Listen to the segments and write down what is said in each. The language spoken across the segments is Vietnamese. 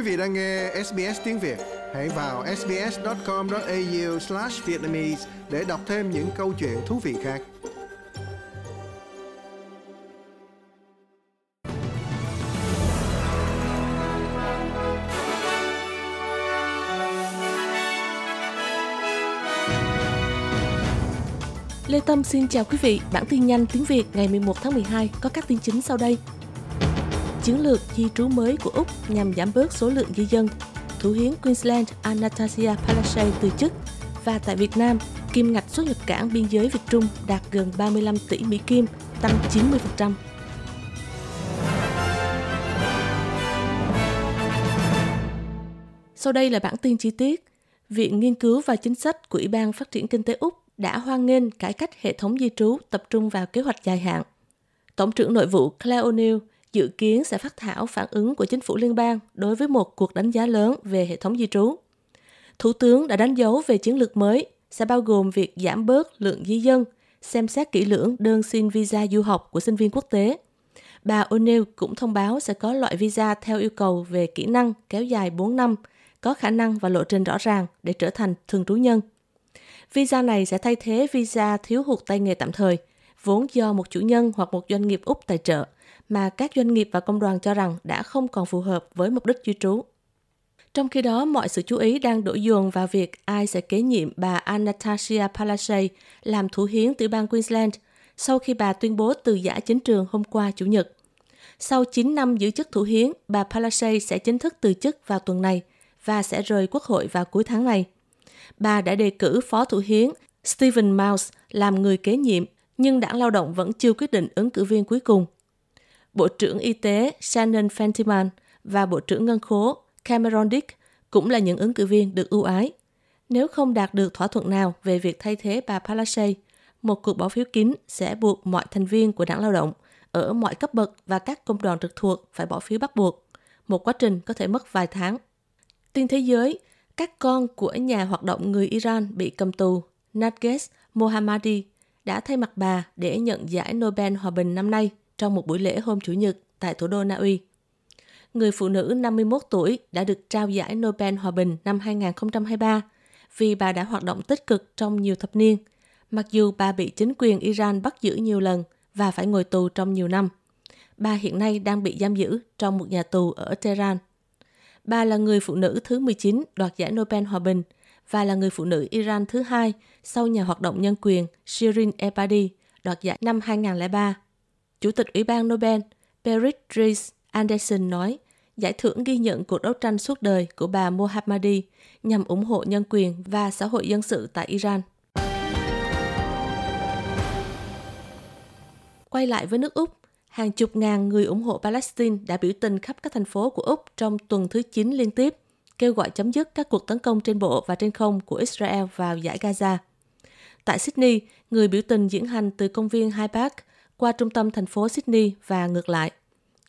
Quý vị đang nghe SBS tiếng Việt, hãy vào sbs.com.au/vietnamese để đọc thêm những câu chuyện thú vị khác. Lê Tâm xin chào quý vị. Bản tin nhanh tiếng Việt ngày 11 tháng 12 có các tin chính sau đây. Chiến lược di trú mới của Úc nhằm giảm bớt số lượng di dân. Thủ hiến Queensland Anastasia Palaszczuk từ chức. Và tại Việt Nam, kim ngạch xuất nhập cảng biên giới Việt Trung đạt gần 35 tỷ Mỹ Kim, tăng 90%. Sau đây là bản tin chi tiết. Viện Nghiên cứu và Chính sách của Ủy ban Phát triển Kinh tế Úc đã hoan nghênh cải cách hệ thống di trú tập trung vào kế hoạch dài hạn. Tổng trưởng nội vụ Claire O'Neill dự kiến sẽ phát thảo phản ứng của chính phủ liên bang đối với một cuộc đánh giá lớn về hệ thống di trú. Thủ tướng đã đánh dấu về chiến lược mới sẽ bao gồm việc giảm bớt lượng di dân, xem xét kỹ lưỡng đơn xin visa du học của sinh viên quốc tế. Bà O'Neill cũng thông báo sẽ có loại visa theo yêu cầu về kỹ năng kéo dài 4 năm, có khả năng và lộ trình rõ ràng để trở thành thường trú nhân. Visa này sẽ thay thế visa thiếu hụt tay nghề tạm thời, vốn do một chủ nhân hoặc một doanh nghiệp Úc tài trợ, mà các doanh nghiệp và công đoàn cho rằng đã không còn phù hợp với mục đích cư trú. Trong khi đó, mọi sự chú ý đang đổ dồn vào việc ai sẽ kế nhiệm bà Anastasia Palaszczuk làm thủ hiến tiểu bang Queensland sau khi bà tuyên bố từ giã chính trường hôm qua Chủ nhật. Sau 9 năm giữ chức thủ hiến, bà Palaszczuk sẽ chính thức từ chức vào tuần này và sẽ rời quốc hội vào cuối tháng này bà đã đề cử phó thủ hiến Stephen Mouse làm người kế nhiệm, nhưng đảng lao động vẫn chưa quyết định ứng cử viên cuối cùng. Bộ trưởng Y tế Shannon Fentiman và Bộ trưởng Ngân khố Cameron Dick cũng là những ứng cử viên được ưu ái. Nếu không đạt được thỏa thuận nào về việc thay thế bà Palaszczuk, một cuộc bỏ phiếu kín sẽ buộc mọi thành viên của đảng lao động ở mọi cấp bậc và các công đoàn trực thuộc phải bỏ phiếu bắt buộc. Một quá trình có thể mất vài tháng. Tin thế giới, các con của nhà hoạt động người Iran bị cầm tù, Narges Mohammadi, đã thay mặt bà để nhận giải Nobel Hòa bình năm nay trong một buổi lễ hôm Chủ nhật tại thủ đô Na Uy. Người phụ nữ 51 tuổi đã được trao giải Nobel Hòa bình năm 2023 vì bà đã hoạt động tích cực trong nhiều thập niên, mặc dù bà bị chính quyền Iran bắt giữ nhiều lần và phải ngồi tù trong nhiều năm. Bà hiện nay đang bị giam giữ trong một nhà tù ở Tehran. Bà là người phụ nữ thứ 19 đoạt giải Nobel Hòa bình và là người phụ nữ Iran thứ hai sau nhà hoạt động nhân quyền Shirin Ebadi đoạt giải năm 2003. Chủ tịch Ủy ban Nobel Berit Rees Anderson nói, giải thưởng ghi nhận cuộc đấu tranh suốt đời của bà Mohammadi nhằm ủng hộ nhân quyền và xã hội dân sự tại Iran. Quay lại với nước Úc, hàng chục ngàn người ủng hộ Palestine đã biểu tình khắp các thành phố của Úc trong tuần thứ 9 liên tiếp, kêu gọi chấm dứt các cuộc tấn công trên bộ và trên không của Israel vào giải Gaza. Tại Sydney, người biểu tình diễn hành từ công viên Hyde Park qua trung tâm thành phố Sydney và ngược lại.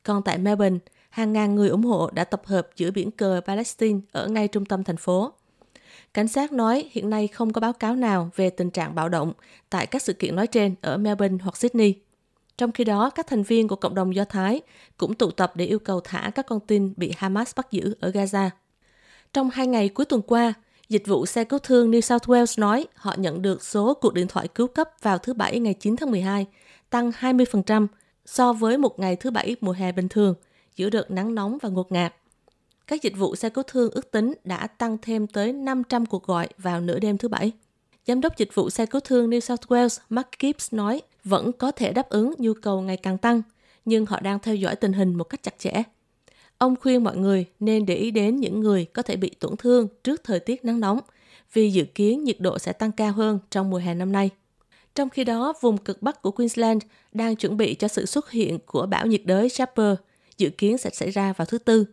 Còn tại Melbourne, hàng ngàn người ủng hộ đã tập hợp giữa biển cờ Palestine ở ngay trung tâm thành phố. Cảnh sát nói hiện nay không có báo cáo nào về tình trạng bạo động tại các sự kiện nói trên ở Melbourne hoặc Sydney. Trong khi đó, các thành viên của cộng đồng Do Thái cũng tụ tập để yêu cầu thả các con tin bị Hamas bắt giữ ở Gaza. Trong hai ngày cuối tuần qua, dịch vụ xe cứu thương New South Wales nói họ nhận được số cuộc điện thoại cứu cấp vào thứ Bảy ngày 9 tháng 12, tăng 20% so với một ngày thứ Bảy mùa hè bình thường, giữa đợt nắng nóng và ngột ngạt. Các dịch vụ xe cứu thương ước tính đã tăng thêm tới 500 cuộc gọi vào nửa đêm thứ Bảy. Giám đốc dịch vụ xe cứu thương New South Wales Mark Gibbs nói vẫn có thể đáp ứng nhu cầu ngày càng tăng, nhưng họ đang theo dõi tình hình một cách chặt chẽ. Ông khuyên mọi người nên để ý đến những người có thể bị tổn thương trước thời tiết nắng nóng, vì dự kiến nhiệt độ sẽ tăng cao hơn trong mùa hè năm nay. Trong khi đó, vùng cực bắc của Queensland đang chuẩn bị cho sự xuất hiện của bão nhiệt đới Jasper, dự kiến sẽ xảy ra vào thứ Tư.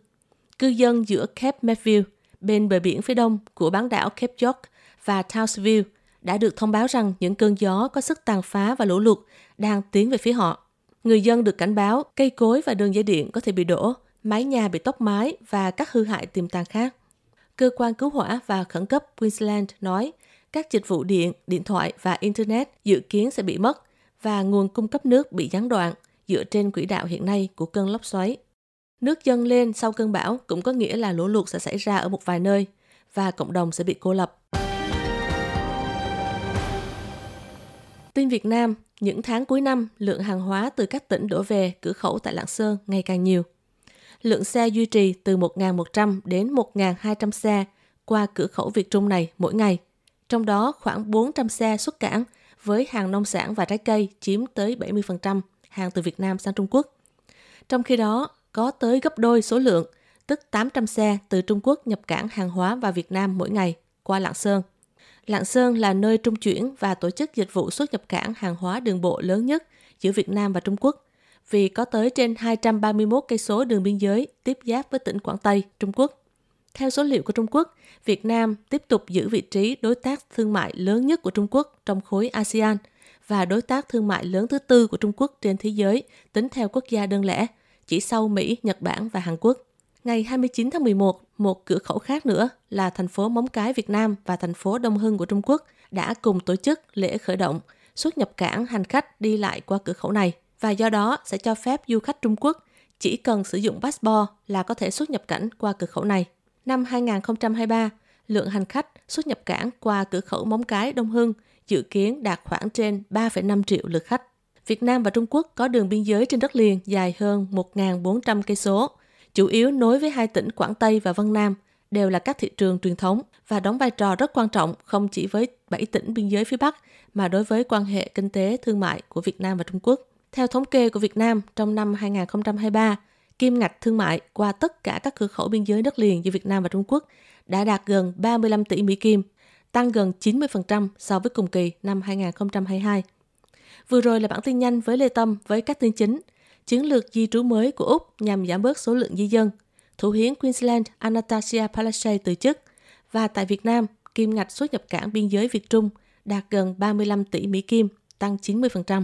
Cư dân giữa Cape Matthew, bên bờ biển phía đông của bán đảo Cape York và Townsville đã được thông báo rằng những cơn gió có sức tàn phá và lũ lụt đang tiến về phía họ. Người dân được cảnh báo cây cối và đường dây điện có thể bị đổ, mái nhà bị tốc mái và các hư hại tiềm tàng khác. Cơ quan cứu hỏa và khẩn cấp Queensland nói các dịch vụ điện, điện thoại và Internet dự kiến sẽ bị mất và nguồn cung cấp nước bị gián đoạn dựa trên quỹ đạo hiện nay của cơn lốc xoáy. Nước dâng lên sau cơn bão cũng có nghĩa là lũ lụt sẽ xảy ra ở một vài nơi và cộng đồng sẽ bị cô lập. Tin Việt Nam, những tháng cuối năm, lượng hàng hóa từ các tỉnh đổ về cửa khẩu tại Lạng Sơn ngày càng nhiều. Lượng xe duy trì từ 1.100 đến 1.200 xe qua cửa khẩu Việt Trung này mỗi ngày. Trong đó khoảng 400 xe xuất cảng với hàng nông sản và trái cây chiếm tới 70% hàng từ Việt Nam sang Trung Quốc. Trong khi đó, có tới gấp đôi số lượng, tức 800 xe từ Trung Quốc nhập cảng hàng hóa vào Việt Nam mỗi ngày qua Lạng Sơn. Lạng Sơn là nơi trung chuyển và tổ chức dịch vụ xuất nhập cảng hàng hóa đường bộ lớn nhất giữa Việt Nam và Trung Quốc, vì có tới trên 231 cây số đường biên giới tiếp giáp với tỉnh Quảng Tây, Trung Quốc. Theo số liệu của Trung Quốc, Việt Nam tiếp tục giữ vị trí đối tác thương mại lớn nhất của Trung Quốc trong khối ASEAN và đối tác thương mại lớn thứ tư của Trung Quốc trên thế giới tính theo quốc gia đơn lẻ, chỉ sau Mỹ, Nhật Bản và Hàn Quốc. Ngày 29 tháng 11, một cửa khẩu khác nữa là thành phố Móng Cái Việt Nam và thành phố Đông Hưng của Trung Quốc đã cùng tổ chức lễ khởi động xuất nhập cảng hành khách đi lại qua cửa khẩu này và do đó sẽ cho phép du khách Trung Quốc chỉ cần sử dụng passport là có thể xuất nhập cảnh qua cửa khẩu này. Năm 2023, lượng hành khách xuất nhập cảng qua cửa khẩu Móng Cái Đông Hưng dự kiến đạt khoảng trên 3,5 triệu lượt khách. Việt Nam và Trung Quốc có đường biên giới trên đất liền dài hơn 1.400 cây số, chủ yếu nối với hai tỉnh Quảng Tây và Vân Nam, đều là các thị trường truyền thống và đóng vai trò rất quan trọng không chỉ với 7 tỉnh biên giới phía Bắc mà đối với quan hệ kinh tế thương mại của Việt Nam và Trung Quốc. Theo thống kê của Việt Nam, trong năm 2023, kim ngạch thương mại qua tất cả các cửa khẩu biên giới đất liền giữa Việt Nam và Trung Quốc đã đạt gần 35 tỷ Mỹ Kim, tăng gần 90% so với cùng kỳ năm 2022. Vừa rồi là bản tin nhanh với Lê Tâm với các tin chính. Chiến lược di trú mới của Úc nhằm giảm bớt số lượng di dân. Thủ hiến Queensland Anastasia Palaszczuk từ chức. Và tại Việt Nam, kim ngạch xuất nhập cảng biên giới Việt Trung đạt gần 35 tỷ Mỹ Kim, tăng 90%.